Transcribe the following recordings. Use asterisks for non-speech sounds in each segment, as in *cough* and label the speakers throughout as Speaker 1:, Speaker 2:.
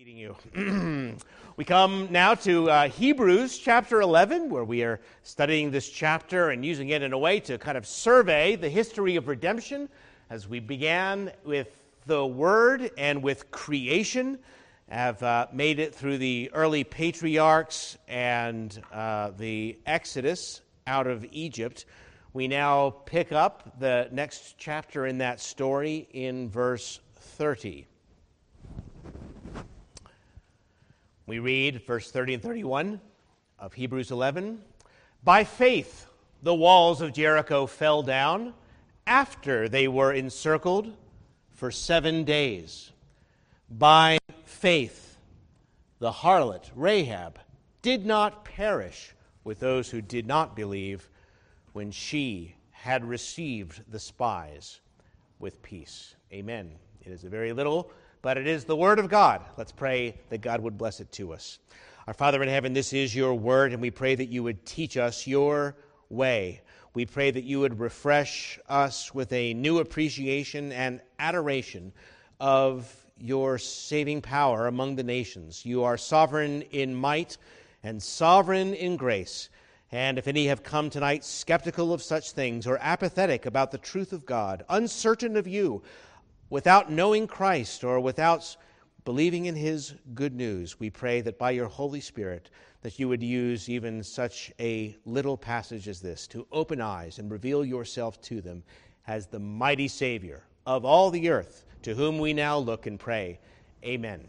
Speaker 1: Meeting you. *clears throat* we come now to uh, Hebrews chapter 11, where we are studying this chapter and using it in a way to kind of survey the history of redemption as we began with the Word and with creation, have uh, made it through the early patriarchs and uh, the Exodus out of Egypt. We now pick up the next chapter in that story in verse 30. We read verse 30 and 31 of Hebrews 11. By faith, the walls of Jericho fell down after they were encircled for seven days. By faith, the harlot Rahab did not perish with those who did not believe when she had received the spies with peace. Amen. It is a very little but it is the Word of God. Let's pray that God would bless it to us. Our Father in heaven, this is your Word, and we pray that you would teach us your way. We pray that you would refresh us with a new appreciation and adoration of your saving power among the nations. You are sovereign in might and sovereign in grace. And if any have come tonight skeptical of such things or apathetic about the truth of God, uncertain of you, without knowing Christ or without believing in his good news, we pray that by your Holy Spirit that you would use even such a little passage as this to open eyes and reveal yourself to them as the mighty Savior of all the earth, to whom we now look and pray. Amen.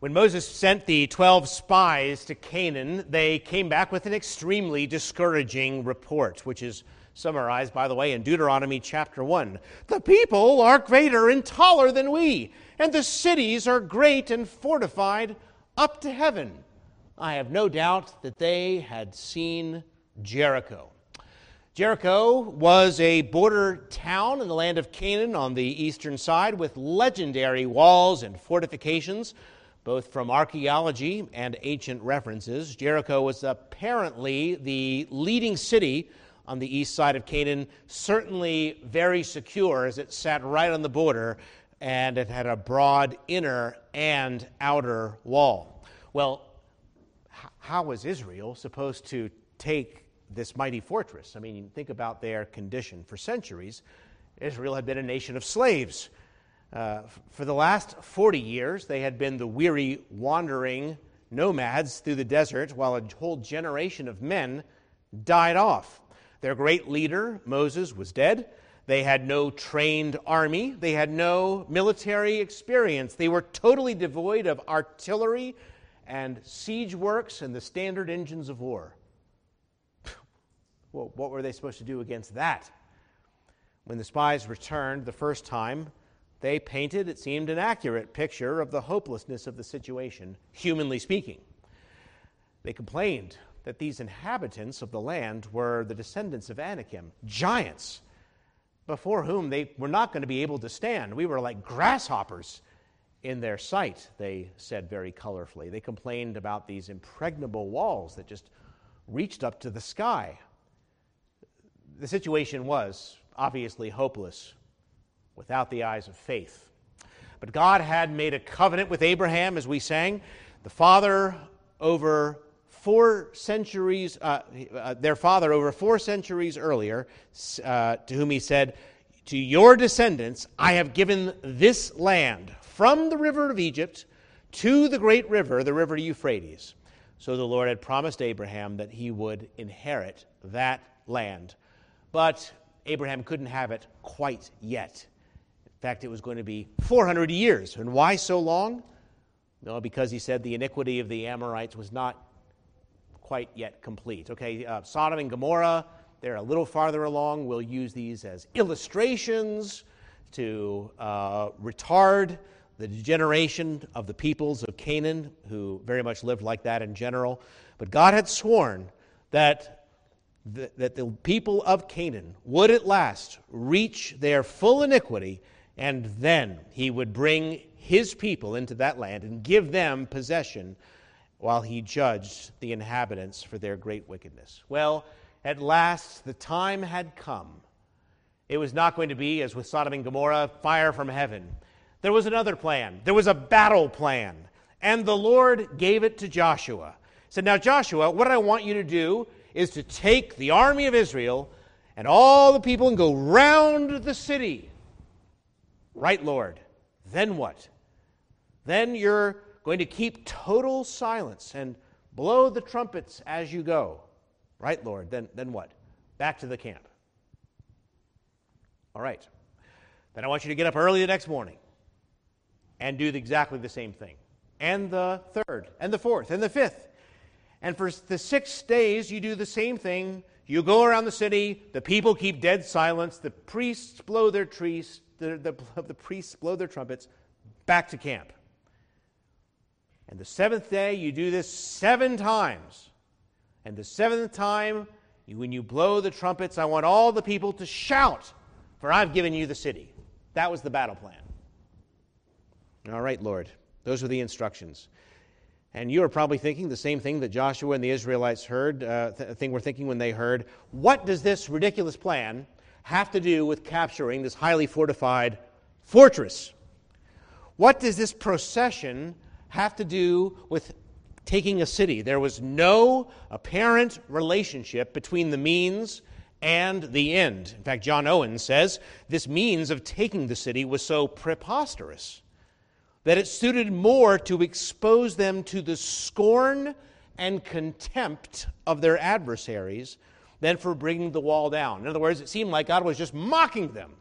Speaker 1: When Moses sent the 12 spies to Canaan, they came back with an extremely discouraging report, which is summarized, by the way, in Deuteronomy chapter 1. The people are greater and taller than we, and the cities are great and fortified up to heaven. I have no doubt that they had seen Jericho. Jericho was a border town in the land of Canaan on the eastern side with legendary walls and fortifications, both from archaeology and ancient references. Jericho was apparently the leading city on the east side of Canaan, certainly very secure as it sat right on the border and it had a broad inner and outer wall. Well, how was Israel supposed to take this mighty fortress? I mean, think about their condition. For centuries, Israel had been a nation of slaves. Uh, for the last 40 years, they had been the weary, wandering nomads through the desert while a whole generation of men died off. Their great leader, Moses, was dead. They had no trained army. They had no military experience. They were totally devoid of artillery and siege works and the standard engines of war. well, what were they supposed to do against that? When the spies returned the first time, they painted, it seemed, an accurate picture of the hopelessness of the situation, humanly speaking. They complained that these inhabitants of the land were the descendants of Anakim, giants, before whom they were not going to be able to stand. We were like grasshoppers in their sight, they said very colorfully. They complained about these impregnable walls that just reached up to the sky. The situation was obviously hopeless without the eyes of faith. But God had made a covenant with Abraham, as we sang, the father over four centuries, uh, uh, their father over four centuries earlier, uh, to whom he said, To your descendants I have given this land from the river of Egypt to the great river, the river Euphrates. So the Lord had promised Abraham that he would inherit that land. But Abraham couldn't have it quite yet. In fact, it was going to be 400 years. And why so long? No, because he said the iniquity of the Amorites was not quite yet complete. Okay, uh, Sodom and Gomorrah, they're a little farther along. We'll use these as illustrations to uh, retard the degeneration of the peoples of Canaan, who very much lived like that in general. But God had sworn that the, that the people of Canaan would at last reach their full iniquity, and then he would bring his people into that land and give them possession while he judged the inhabitants for their great wickedness. Well, at last the time had come. It was not going to be, as with Sodom and Gomorrah, fire from heaven. There was another plan. There was a battle plan. And the Lord gave it to Joshua. He said, Now, Joshua, what I want you to do is to take the army of Israel and all the people and go round the city. Right, Lord. Then what? Then you're going to keep total silence and blow the trumpets as you go. Right, Lord. Then, then what? Back to the camp. All right. Then I want you to get up early the next morning and do exactly the same thing. And the third, and the fourth, and the fifth. And for the six days, you do the same thing. You go around the city, the people keep dead silence, the priests blow their trees, the, the, *laughs* the priests blow their trumpets, back to camp. And the seventh day, you do this seven times. And the seventh time, when you blow the trumpets, I want all the people to shout, for I've given you the city. That was the battle plan. All right, Lord. Those were the instructions. And you are probably thinking the same thing that Joshua and the Israelites heard, uh, th- thing we're thinking when they heard. What does this ridiculous plan have to do with capturing this highly fortified fortress? What does this procession have to do with taking a city? There was no apparent relationship between the means and the end. In fact, John Owen says this means of taking the city was so preposterous that it suited more to expose them to the scorn and contempt of their adversaries than for bringing the wall down. In other words, it seemed like God was just mocking them,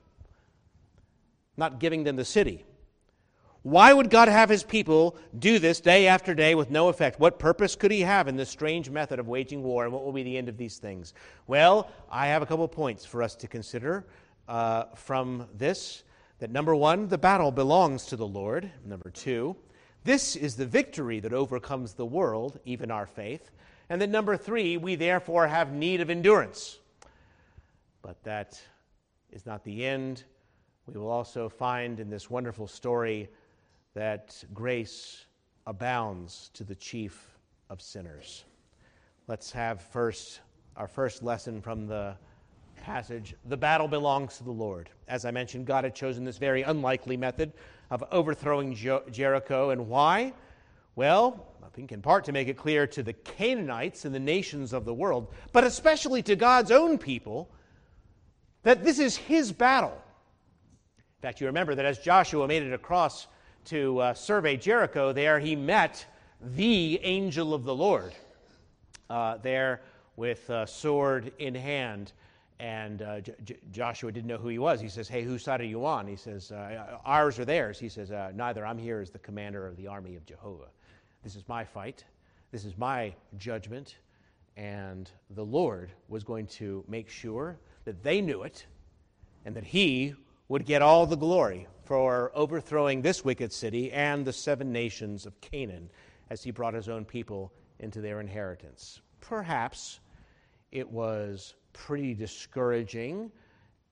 Speaker 1: not giving them the city. Why would God have his people do this day after day with no effect? What purpose could he have in this strange method of waging war, and what will be the end of these things? Well, I have a couple points for us to consider uh, from this. That number one, the battle belongs to the Lord. Number two, this is the victory that overcomes the world, even our faith. And then number three, we therefore have need of endurance. But that is not the end. We will also find in this wonderful story that grace abounds to the chief of sinners. Let's have first our first lesson from the passage. The battle belongs to the Lord. As I mentioned, God had chosen this very unlikely method of overthrowing Jericho. And why? Well, I think in part to make it clear to the Canaanites and the nations of the world, but especially to God's own people, that this is his battle. In fact, you remember that as Joshua made it across to uh, survey Jericho, there he met the angel of the Lord uh, there with sword in hand. And uh, J- J- Joshua didn't know who he was. He says, Hey, whose side are you on? He says, uh, Ours or theirs? He says, uh, Neither. I'm here as the commander of the army of Jehovah. This is my fight. This is my judgment. And the Lord was going to make sure that they knew it and that he would get all the glory for overthrowing this wicked city and the seven nations of Canaan as he brought his own people into their inheritance. Perhaps it was pretty discouraging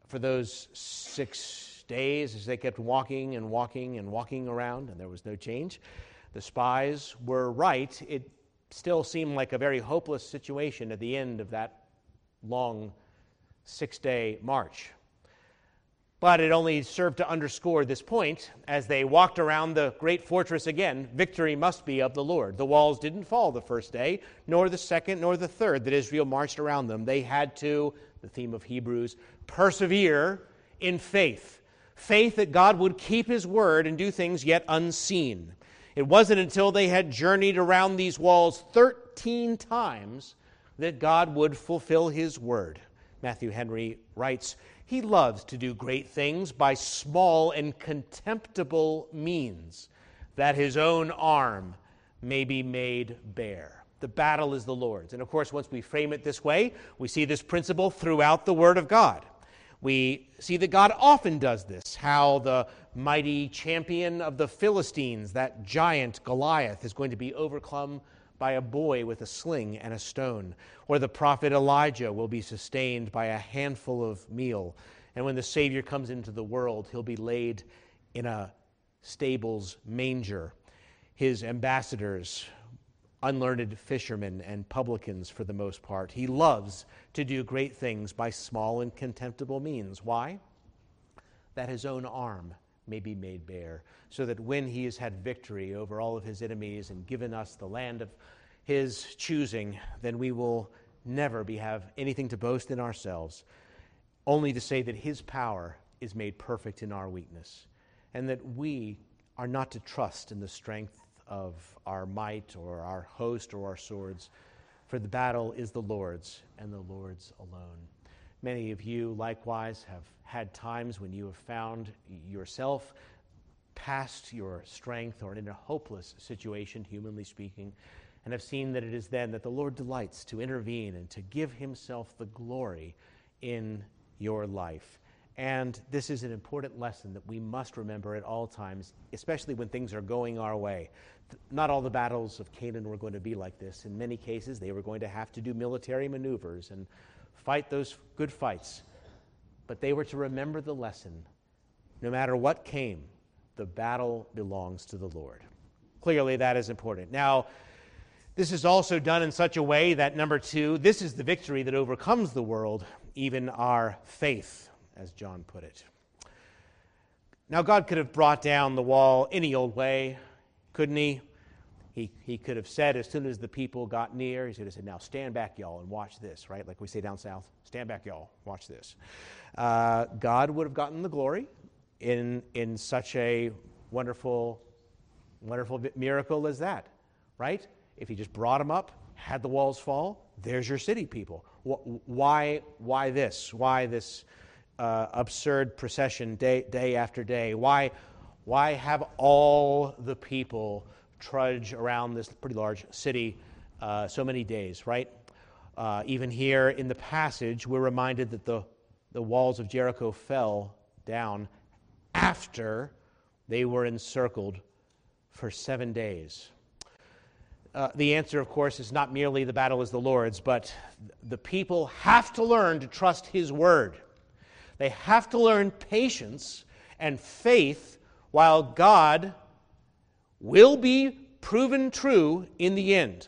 Speaker 1: for those six days as they kept walking and walking and walking around, and there was no change. The spies were right. It still seemed like a very hopeless situation at the end of that long six day march. But it only served to underscore this point. As they walked around the great fortress again, victory must be of the Lord. The walls didn't fall the first day, nor the second, nor the third that Israel marched around them. They had to, the theme of Hebrews, persevere in faith. Faith that God would keep his word and do things yet unseen. It wasn't until they had journeyed around these walls 13 times that God would fulfill his word. Matthew Henry writes, he loves to do great things by small and contemptible means, that his own arm may be made bare. The battle is the Lord's. And of course, once we frame it this way, we see this principle throughout the Word of God. We see that God often does this, how the mighty champion of the Philistines, that giant Goliath, is going to be overcome by a boy with a sling and a stone. Or the prophet Elijah will be sustained by a handful of meal. And when the Savior comes into the world, he'll be laid in a stable's manger. His ambassadors, unlearned fishermen and publicans for the most part, he loves to do great things by small and contemptible means. Why? That his own arm may be made bare, so that when he has had victory over all of his enemies and given us the land of his choosing, then we will never be have anything to boast in ourselves, only to say that his power is made perfect in our weakness, and that we are not to trust in the strength of our might or our host or our swords, for the battle is the Lord's and the Lord's alone. Many of you, likewise, have had times when you have found yourself past your strength or in a hopeless situation, humanly speaking, and have seen that it is then that the Lord delights to intervene and to give himself the glory in your life. And this is an important lesson that we must remember at all times, especially when things are going our way. Not all the battles of Canaan were going to be like this. In many cases, they were going to have to do military maneuvers and fight those good fights. But they were to remember the lesson no matter what came, the battle belongs to the Lord. Clearly, that is important. Now, this is also done in such a way that, number two, this is the victory that overcomes the world, even our faith, as John put it. Now, God could have brought down the wall any old way, couldn't he? He, he could have said, as soon as the people got near, he could have said, Now stand back, y'all, and watch this, right? Like we say down south, stand back, y'all, watch this. Uh, God would have gotten the glory in, in such a wonderful, wonderful miracle as that, right? If he just brought them up, had the walls fall, there's your city people. Why, why this? Why this uh, absurd procession day, day after day? Why, why have all the people trudge around this pretty large city uh, so many days, right? Uh, even here in the passage, we're reminded that the, the walls of Jericho fell down after they were encircled for seven days. Uh, the answer, of course, is not merely the battle is the Lord's, but the people have to learn to trust His word. They have to learn patience and faith while God will be proven true in the end.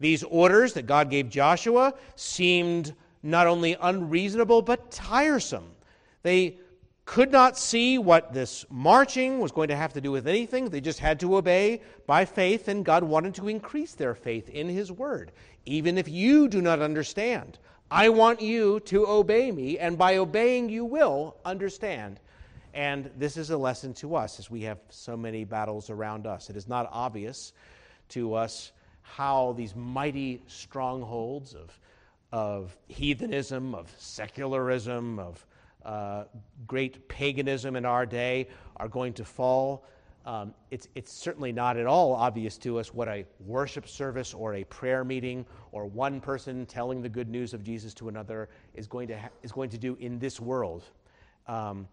Speaker 1: These orders that God gave Joshua seemed not only unreasonable, but tiresome. They could not see what this marching was going to have to do with anything. They just had to obey by faith, and God wanted to increase their faith in His Word. Even if you do not understand, I want you to obey me, and by obeying, you will understand. And this is a lesson to us as we have so many battles around us. It is not obvious to us how these mighty strongholds of, of heathenism, of secularism, of uh, great paganism in our day are going to fall. Um, it's, it's certainly not at all obvious to us what a worship service or a prayer meeting or one person telling the good news of Jesus to another is going to, ha- is going to do in this world. Um,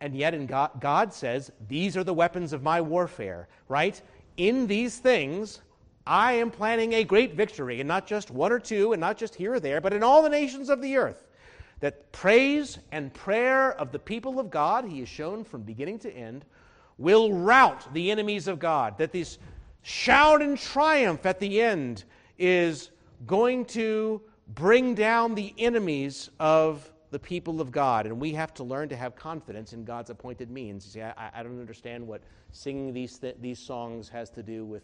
Speaker 1: and yet, in God, God says, These are the weapons of my warfare, right? In these things, I am planning a great victory, and not just one or two, and not just here or there, but in all the nations of the earth that praise and prayer of the people of God, he has shown from beginning to end, will rout the enemies of God. That this shout and triumph at the end is going to bring down the enemies of the people of God. And we have to learn to have confidence in God's appointed means. See, I, I don't understand what singing these, th- these songs has to do with,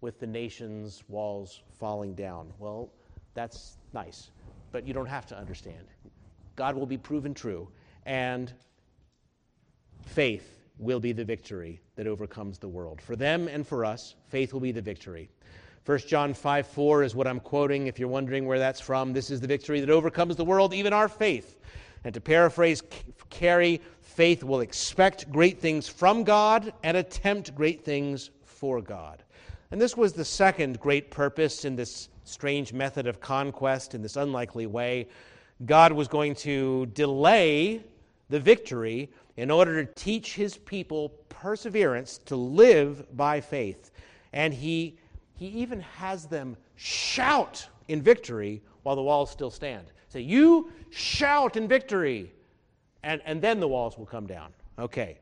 Speaker 1: with the nation's walls falling down. Well, that's nice, but you don't have to understand. God will be proven true, and faith will be the victory that overcomes the world. For them and for us, faith will be the victory. 1 John 5 4 is what I'm quoting. If you're wondering where that's from, this is the victory that overcomes the world, even our faith. And to paraphrase Carey, faith will expect great things from God and attempt great things for God. And this was the second great purpose in this strange method of conquest in this unlikely way God was going to delay the victory in order to teach his people perseverance to live by faith. And he, he even has them shout in victory while the walls still stand. Say, You shout in victory, and, and then the walls will come down. Okay.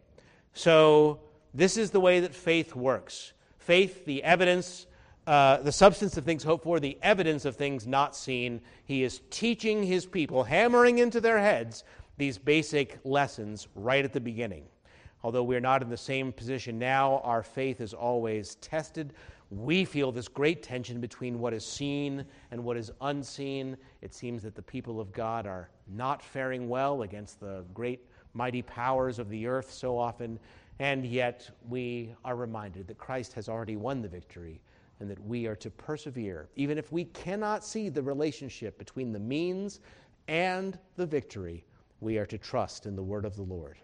Speaker 1: So, this is the way that faith works. Faith, the evidence uh, the substance of things hoped for, the evidence of things not seen. He is teaching his people, hammering into their heads these basic lessons right at the beginning. Although we're not in the same position now, our faith is always tested. We feel this great tension between what is seen and what is unseen. It seems that the people of God are not faring well against the great, mighty powers of the earth so often, and yet we are reminded that Christ has already won the victory and that we are to persevere, even if we cannot see the relationship between the means and the victory. We are to trust in the word of the Lord.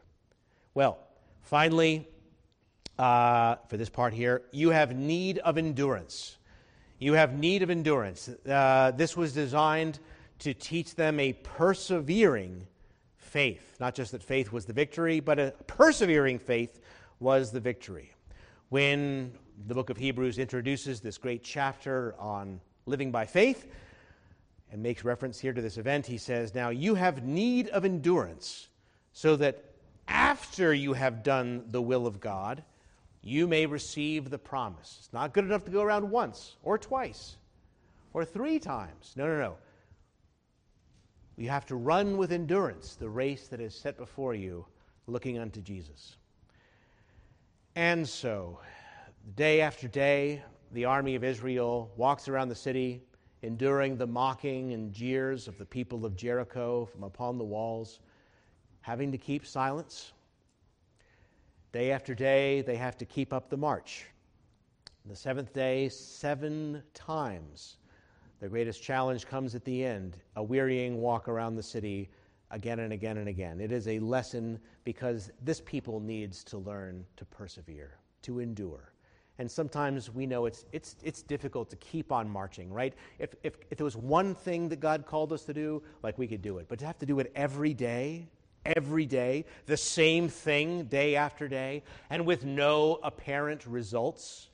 Speaker 1: Well, finally, uh, for this part here, you have need of endurance. You have need of endurance. Uh, this was designed to teach them a persevering faith. Not just that faith was the victory, but a persevering faith was the victory. When the book of Hebrews introduces this great chapter on living by faith and makes reference here to this event, he says, Now you have need of endurance, so that after you have done the will of God, you may receive the promise. It's not good enough to go around once or twice or three times. No, no, no. You have to run with endurance the race that is set before you, looking unto Jesus. And so, day after day, the army of Israel walks around the city, enduring the mocking and jeers of the people of Jericho from upon the walls, having to keep silence. Day after day, they have to keep up the march. The seventh day, seven times. The greatest challenge comes at the end a wearying walk around the city again and again and again. It is a lesson because this people needs to learn to persevere, to endure. And sometimes we know it's, it's, it's difficult to keep on marching, right? If, if, if there was one thing that God called us to do, like we could do it. But to have to do it every day, every day, the same thing day after day, and with no apparent results,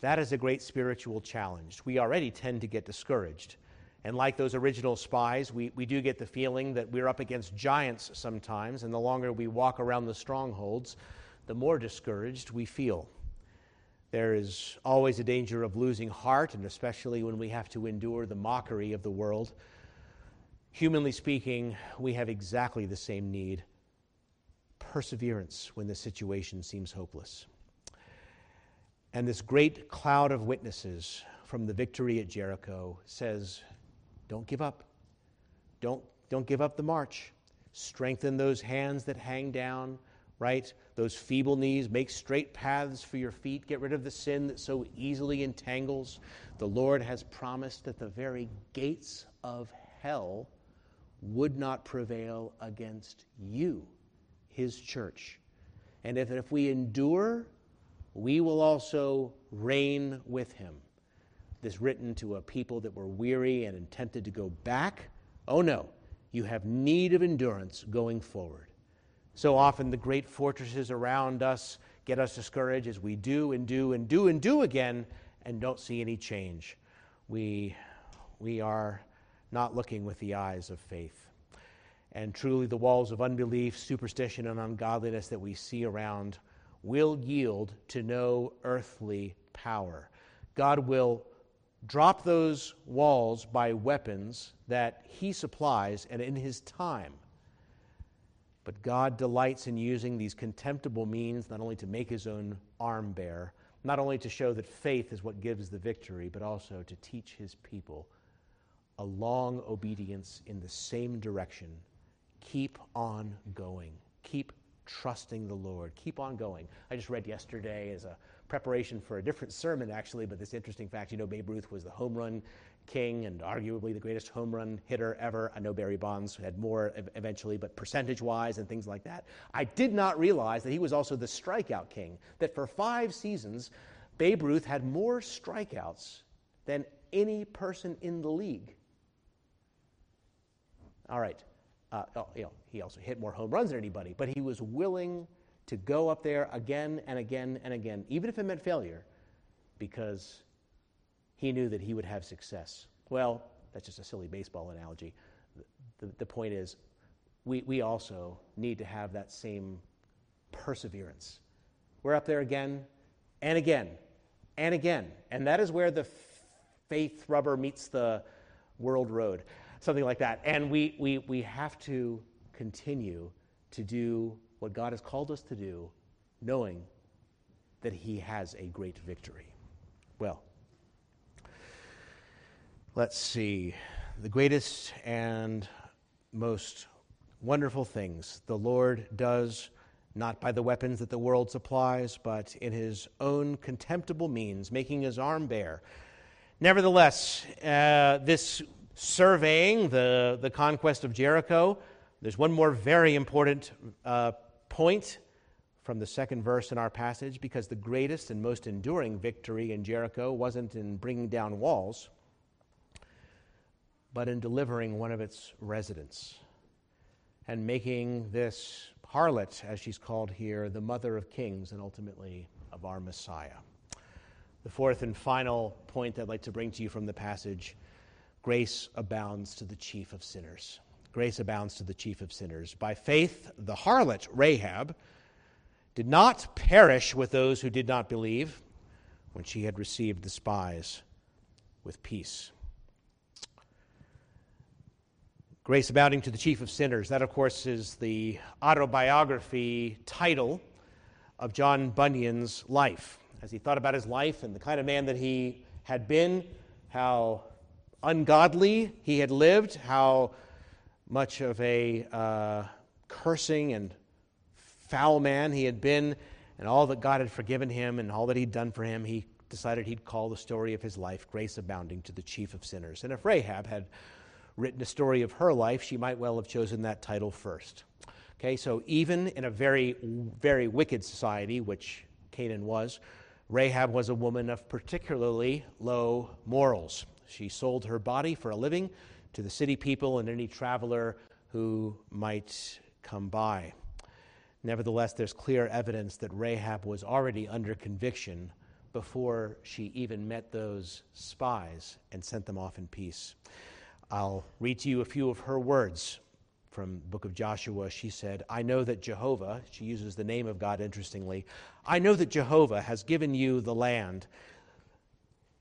Speaker 1: that is a great spiritual challenge. We already tend to get discouraged. And like those original spies, we, we do get the feeling that we're up against giants sometimes, and the longer we walk around the strongholds, the more discouraged we feel. There is always a danger of losing heart, and especially when we have to endure the mockery of the world. Humanly speaking, we have exactly the same need perseverance when the situation seems hopeless. And this great cloud of witnesses from the victory at Jericho says don't give up. Don't, don't give up the march. Strengthen those hands that hang down, right? Those feeble knees. Make straight paths for your feet. Get rid of the sin that so easily entangles. The Lord has promised that the very gates of hell would not prevail against you, His church. And if, if we endure, we will also reign with Him this written to a people that were weary and intended to go back. Oh no, you have need of endurance going forward. So often the great fortresses around us get us discouraged as we do and do and do and do again and don't see any change. We, we are not looking with the eyes of faith. And truly, the walls of unbelief, superstition, and ungodliness that we see around will yield to no earthly power. God will drop those walls by weapons that he supplies and in his time. But God delights in using these contemptible means not only to make his own arm bare, not only to show that faith is what gives the victory, but also to teach his people a long obedience in the same direction. Keep on going. Keep trusting the Lord. Keep on going. I just read yesterday as a preparation for a different sermon, actually, but this interesting fact you know, Babe Ruth was the home run king and arguably the greatest home run hitter ever. I know Barry Bonds had more eventually, but percentage wise and things like that. I did not realize that he was also the strikeout king, that for five seasons, Babe Ruth had more strikeouts than any person in the league. All right. Uh, oh, you know, he also hit more home runs than anybody, but he was willing to go up there again and again and again, even if it meant failure, because he knew that he would have success. Well, that's just a silly baseball analogy. The, the, the point is, we, we also need to have that same perseverance. We're up there again and again and again. And that is where the faith rubber meets the world road, something like that. And we, we, we have to continue to do what God has called us to do, knowing that He has a great victory. Well, let's see. The greatest and most wonderful things the Lord does, not by the weapons that the world supplies, but in His own contemptible means, making His arm bare. Nevertheless, uh, this surveying the, the conquest of Jericho, there's one more very important uh, point from the second verse in our passage because the greatest and most enduring victory in Jericho wasn't in bringing down walls, but in delivering one of its residents and making this harlot, as she's called here, the mother of kings and ultimately of our Messiah. The fourth and final point I'd like to bring to you from the passage grace abounds to the chief of sinners. Grace abounds to the chief of sinners. By faith, the harlot, Rahab, did not perish with those who did not believe when she had received the spies with peace. Grace Abounding to the Chief of Sinners. That, of course, is the autobiography title of John Bunyan's life. As he thought about his life and the kind of man that he had been, how ungodly he had lived, how much of a uh, cursing and foul man he had been, and all that God had forgiven him and all that he'd done for him, he decided he'd call the story of his life Grace Abounding to the Chief of Sinners. And if Rahab had written a story of her life, she might well have chosen that title first. Okay, so even in a very, very wicked society, which Canaan was, Rahab was a woman of particularly low morals. She sold her body for a living to the city people and any traveler who might come by. Nevertheless, there's clear evidence that Rahab was already under conviction before she even met those spies and sent them off in peace. I'll read to you a few of her words from the book of Joshua. She said, I know that Jehovah, she uses the name of God interestingly, I know that Jehovah has given you the land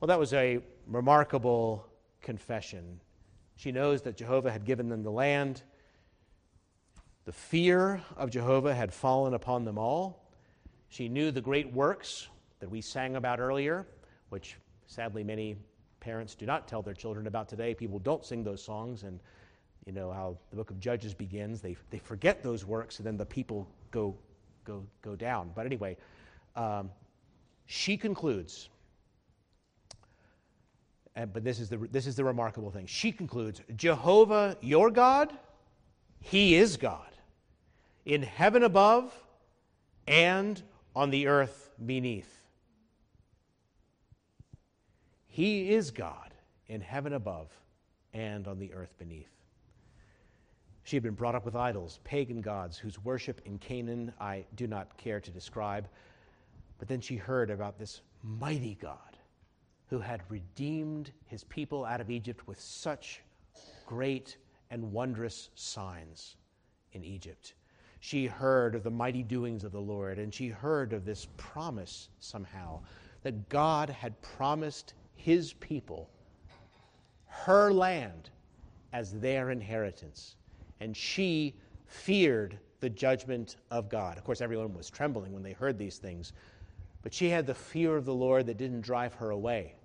Speaker 1: Well, that was a remarkable confession. She knows that Jehovah had given them the land. The fear of Jehovah had fallen upon them all. She knew the great works that we sang about earlier, which sadly many parents do not tell their children about today. People don't sing those songs, and you know how the book of Judges begins. They, they forget those works, and then the people go, go, go down. But anyway, um, she concludes and, but this is, the, this is the remarkable thing. She concludes Jehovah, your God, He is God, in heaven above and on the earth beneath. He is God in heaven above and on the earth beneath. She had been brought up with idols, pagan gods, whose worship in Canaan I do not care to describe. But then she heard about this mighty God who had redeemed his people out of Egypt with such great and wondrous signs in Egypt. She heard of the mighty doings of the Lord, and she heard of this promise somehow that God had promised his people her land as their inheritance. And she feared the judgment of God. Of course, everyone was trembling when they heard these things, but she had the fear of the Lord that didn't drive her away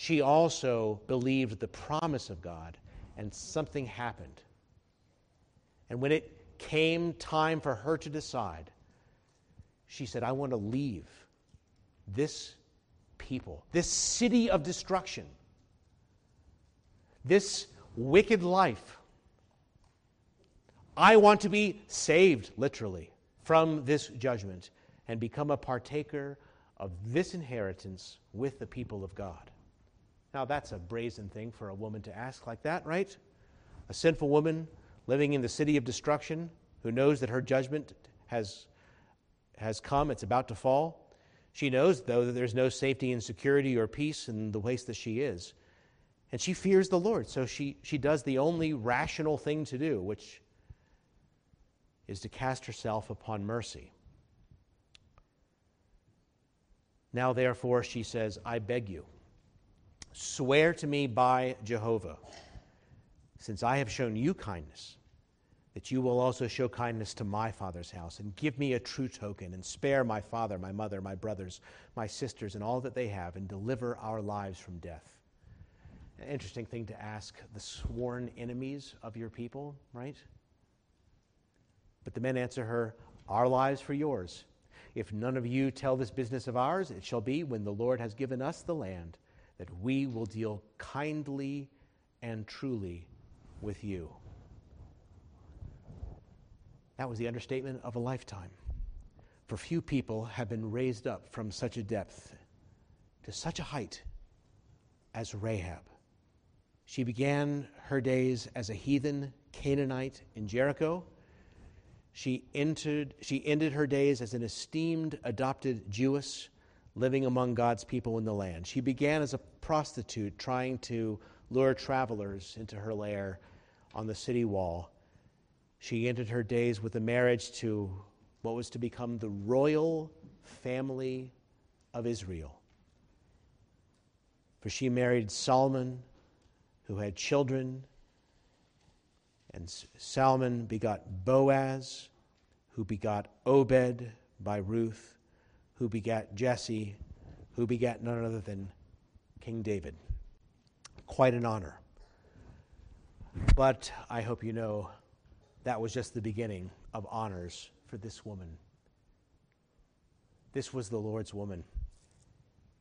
Speaker 1: she also believed the promise of God, and something happened. And when it came time for her to decide, she said, I want to leave this people, this city of destruction, this wicked life. I want to be saved, literally, from this judgment and become a partaker of this inheritance with the people of God. Now, that's a brazen thing for a woman to ask like that, right? A sinful woman living in the city of destruction who knows that her judgment has, has come, it's about to fall. She knows, though, that there's no safety and security or peace in the place that she is. And she fears the Lord, so she, she does the only rational thing to do, which is to cast herself upon mercy. Now, therefore, she says, I beg you, swear to me by Jehovah, since I have shown you kindness, that you will also show kindness to my father's house, and give me a true token, and spare my father, my mother, my brothers, my sisters, and all that they have, and deliver our lives from death. An interesting thing to ask the sworn enemies of your people, right? But the men answer her, Our lives for yours. If none of you tell this business of ours, it shall be when the Lord has given us the land that we will deal kindly and truly with you. That was the understatement of a lifetime. For few people have been raised up from such a depth to such a height as Rahab. She began her days as a heathen Canaanite in Jericho. She, entered, she ended her days as an esteemed adopted Jewess living among God's people in the land. She began as a prostitute trying to lure travelers into her lair on the city wall. She ended her days with a marriage to what was to become the royal family of Israel. For she married Salmon, who had children. And Salmon begot Boaz, who begot Obed by Ruth, who begat Jesse, who begat none other than King David. Quite an honor. But I hope you know that was just the beginning of honors for this woman. This was the Lord's woman,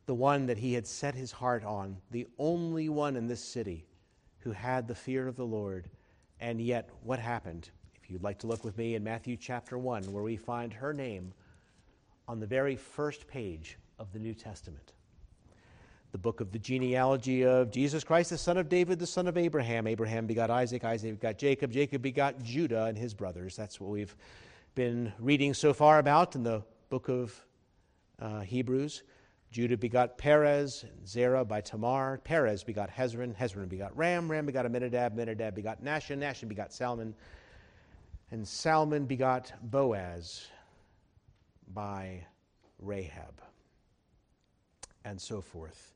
Speaker 1: the one that he had set his heart on, the only one in this city who had the fear of the Lord. And yet, what happened? If you'd like to look with me in Matthew chapter 1, where we find her name on the very first page of the New Testament. The book of the genealogy of Jesus Christ, the son of David, the son of Abraham. Abraham begot Isaac, Isaac begot Jacob, Jacob begot Judah and his brothers. That's what we've been reading so far about in the book of uh, Hebrews. Judah begot Perez, and Zerah by Tamar. Perez begot Hezron. Hezron begot Ram. Ram begot Amminadab. Amminadab begot Nahshon. Nahshon begot Salmon. And Salmon begot Boaz by Rahab. And so forth.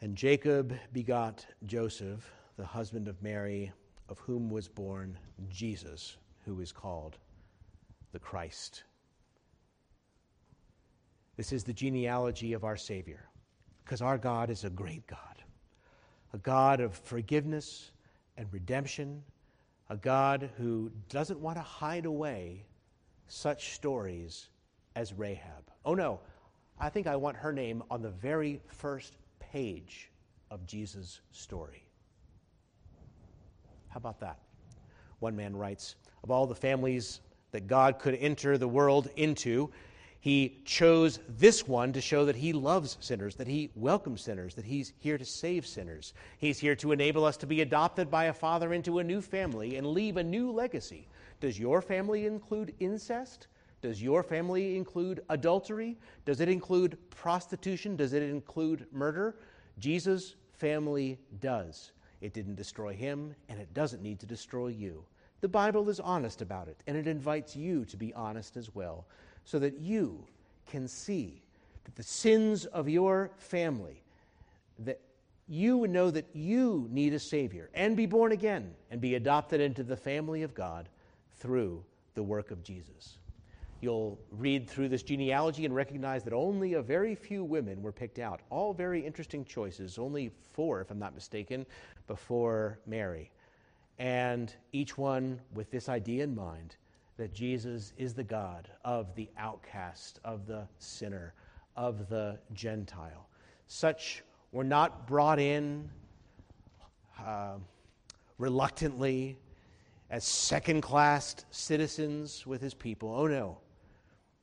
Speaker 1: And Jacob begot Joseph, the husband of Mary, of whom was born Jesus, who is called the Christ. This is the genealogy of our Savior, because our God is a great God, a God of forgiveness and redemption, a God who doesn't want to hide away such stories as Rahab. Oh no, I think I want her name on the very first page of Jesus' story. How about that? One man writes Of all the families that God could enter the world into, he chose this one to show that he loves sinners, that he welcomes sinners, that he's here to save sinners. He's here to enable us to be adopted by a father into a new family and leave a new legacy. Does your family include incest? Does your family include adultery? Does it include prostitution? Does it include murder? Jesus' family does. It didn't destroy him, and it doesn't need to destroy you. The Bible is honest about it, and it invites you to be honest as well so that you can see that the sins of your family, that you would know that you need a Savior and be born again and be adopted into the family of God through the work of Jesus. You'll read through this genealogy and recognize that only a very few women were picked out. All very interesting choices, only four, if I'm not mistaken, before Mary. And each one with this idea in mind that Jesus is the God of the outcast, of the sinner, of the Gentile. Such were not brought in uh, reluctantly as second class citizens with his people. Oh, no.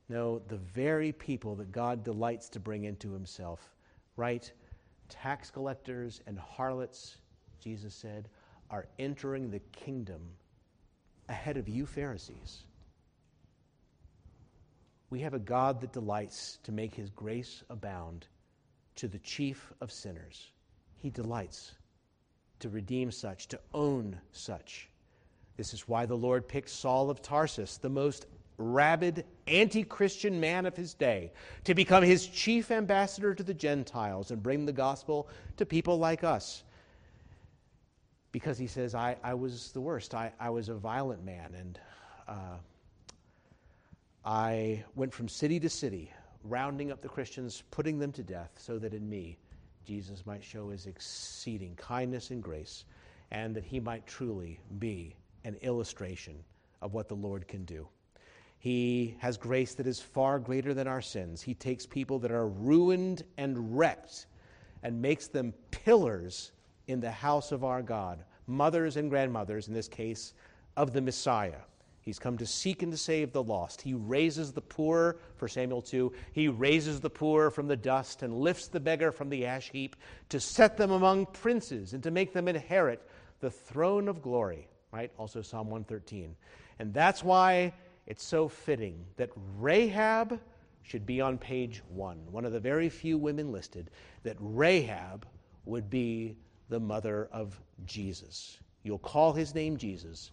Speaker 1: No, the very people that God delights to bring into himself, right? Tax collectors and harlots, Jesus said, are entering the kingdom ahead of you, Pharisees. We have a God that delights to make his grace abound to the chief of sinners. He delights to redeem such, to own such. This is why the Lord picked Saul of Tarsus, the most rabid, anti Christian man of his day, to become his chief ambassador to the Gentiles and bring the gospel to people like us. Because he says, I, I was the worst. I, I was a violent man, and uh, I went from city to city, rounding up the Christians, putting them to death, so that in me, Jesus might show his exceeding kindness and grace, and that he might truly be an illustration of what the Lord can do. He has grace that is far greater than our sins. He takes people that are ruined and wrecked and makes them pillars in the house of our God, mothers and grandmothers, in this case, of the Messiah. He's come to seek and to save the lost. He raises the poor, for Samuel 2, he raises the poor from the dust and lifts the beggar from the ash heap to set them among princes and to make them inherit the throne of glory. Right? Also, Psalm 113. And that's why it's so fitting that Rahab should be on page one, one of the very few women listed, that Rahab would be the mother of Jesus. You'll call his name Jesus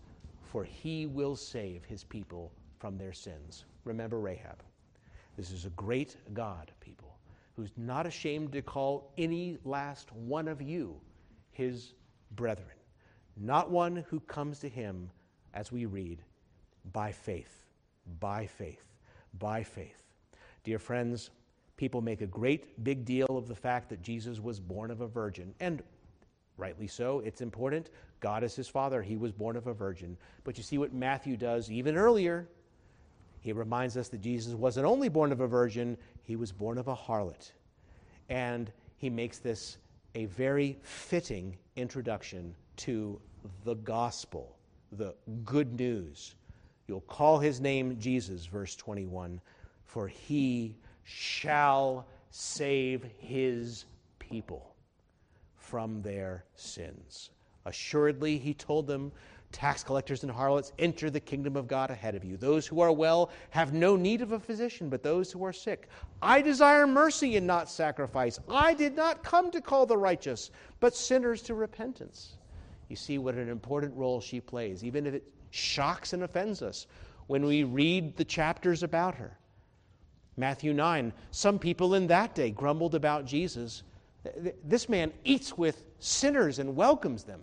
Speaker 1: for he will save his people from their sins. Remember Rahab. This is a great God, people, who's not ashamed to call any last one of you his brethren, not one who comes to him, as we read, by faith, by faith, by faith. Dear friends, people make a great big deal of the fact that Jesus was born of a virgin, and rightly so, it's important. God is his father. He was born of a virgin. But you see what Matthew does even earlier. He reminds us that Jesus wasn't only born of a virgin, he was born of a harlot. And he makes this a very fitting introduction to the gospel, the good news. You'll call his name Jesus, verse 21, for he shall save his people from their sins. Assuredly, he told them, tax collectors and harlots, enter the kingdom of God ahead of you. Those who are well have no need of a physician, but those who are sick. I desire mercy and not sacrifice. I did not come to call the righteous, but sinners to repentance. You see what an important role she plays, even if it shocks and offends us when we read the chapters about her. Matthew 9, some people in that day grumbled about Jesus. This man eats with sinners and welcomes them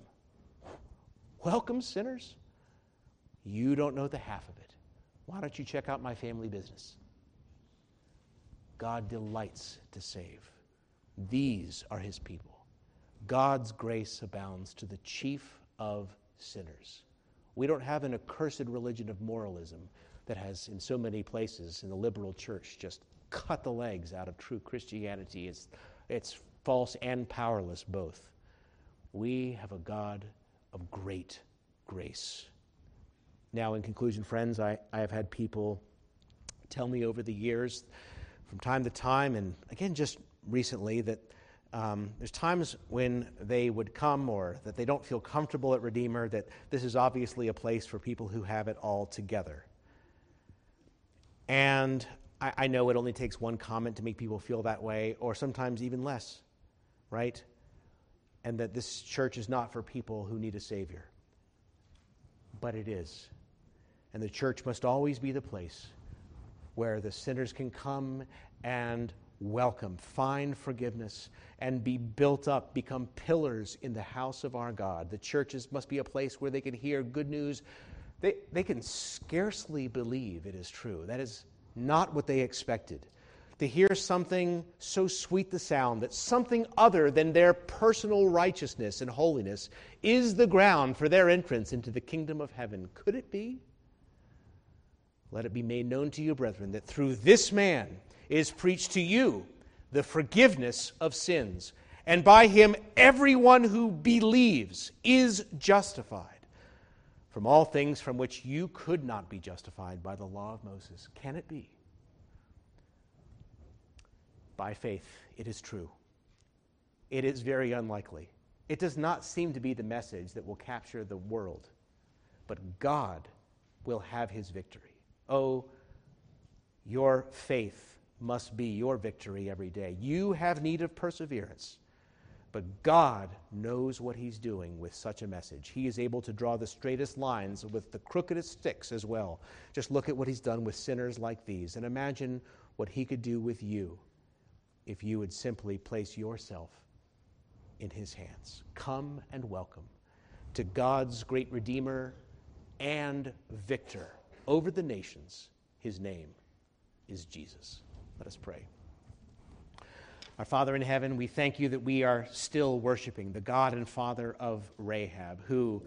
Speaker 1: welcome sinners? You don't know the half of it. Why don't you check out my family business? God delights to save. These are his people. God's grace abounds to the chief of sinners. We don't have an accursed religion of moralism that has, in so many places in the liberal church, just cut the legs out of true Christianity. It's, it's false and powerless both. We have a God of great grace. Now, in conclusion, friends, I, I have had people tell me over the years, from time to time, and again, just recently, that um, there's times when they would come or that they don't feel comfortable at Redeemer, that this is obviously a place for people who have it all together. And I, I know it only takes one comment to make people feel that way, or sometimes even less, right? and that this church is not for people who need a Savior. But it is. And the church must always be the place where the sinners can come and welcome, find forgiveness, and be built up, become pillars in the house of our God. The churches must be a place where they can hear good news. They, they can scarcely believe it is true. That is not what they expected to hear something so sweet the sound that something other than their personal righteousness and holiness is the ground for their entrance into the kingdom of heaven. Could it be? Let it be made known to you, brethren, that through this man is preached to you the forgiveness of sins, and by him everyone who believes is justified from all things from which you could not be justified by the law of Moses. Can it be? by faith, it is true. It is very unlikely. It does not seem to be the message that will capture the world, but God will have his victory. Oh, Your faith must be your victory every day. You have need of perseverance. But God knows what He's doing with such a message. He is able to draw the straightest lines with the crookedest sticks as well. Just look at what He's done with sinners like these and imagine what He could do with you if you would simply place yourself in His hands. Come and welcome to God's great Redeemer and Victor over the nations. His name is Jesus. Let us pray. Our Father in heaven, we thank you that we are still worshiping the God and Father of Rahab, who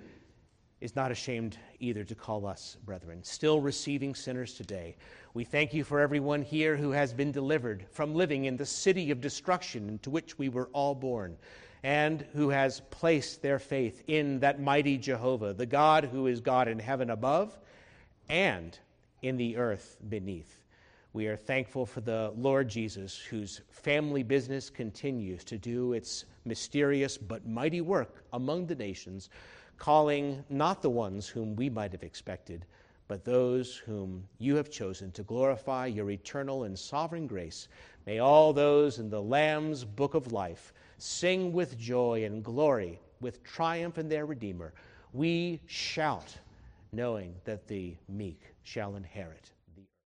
Speaker 1: is not ashamed either to call us brethren, still receiving sinners today. We thank you for everyone here who has been delivered from living in the city of destruction into which we were all born, and who has placed their faith in that mighty Jehovah, the God who is God in heaven above and in the earth beneath. We are thankful for the Lord Jesus, whose family business continues to do its mysterious but mighty work among the nations, calling not the ones whom we might have expected, but those whom you have chosen to glorify your eternal and sovereign grace. May all those in the Lamb's book of life sing with joy and glory, with triumph in their Redeemer. We shout, knowing that the meek shall inherit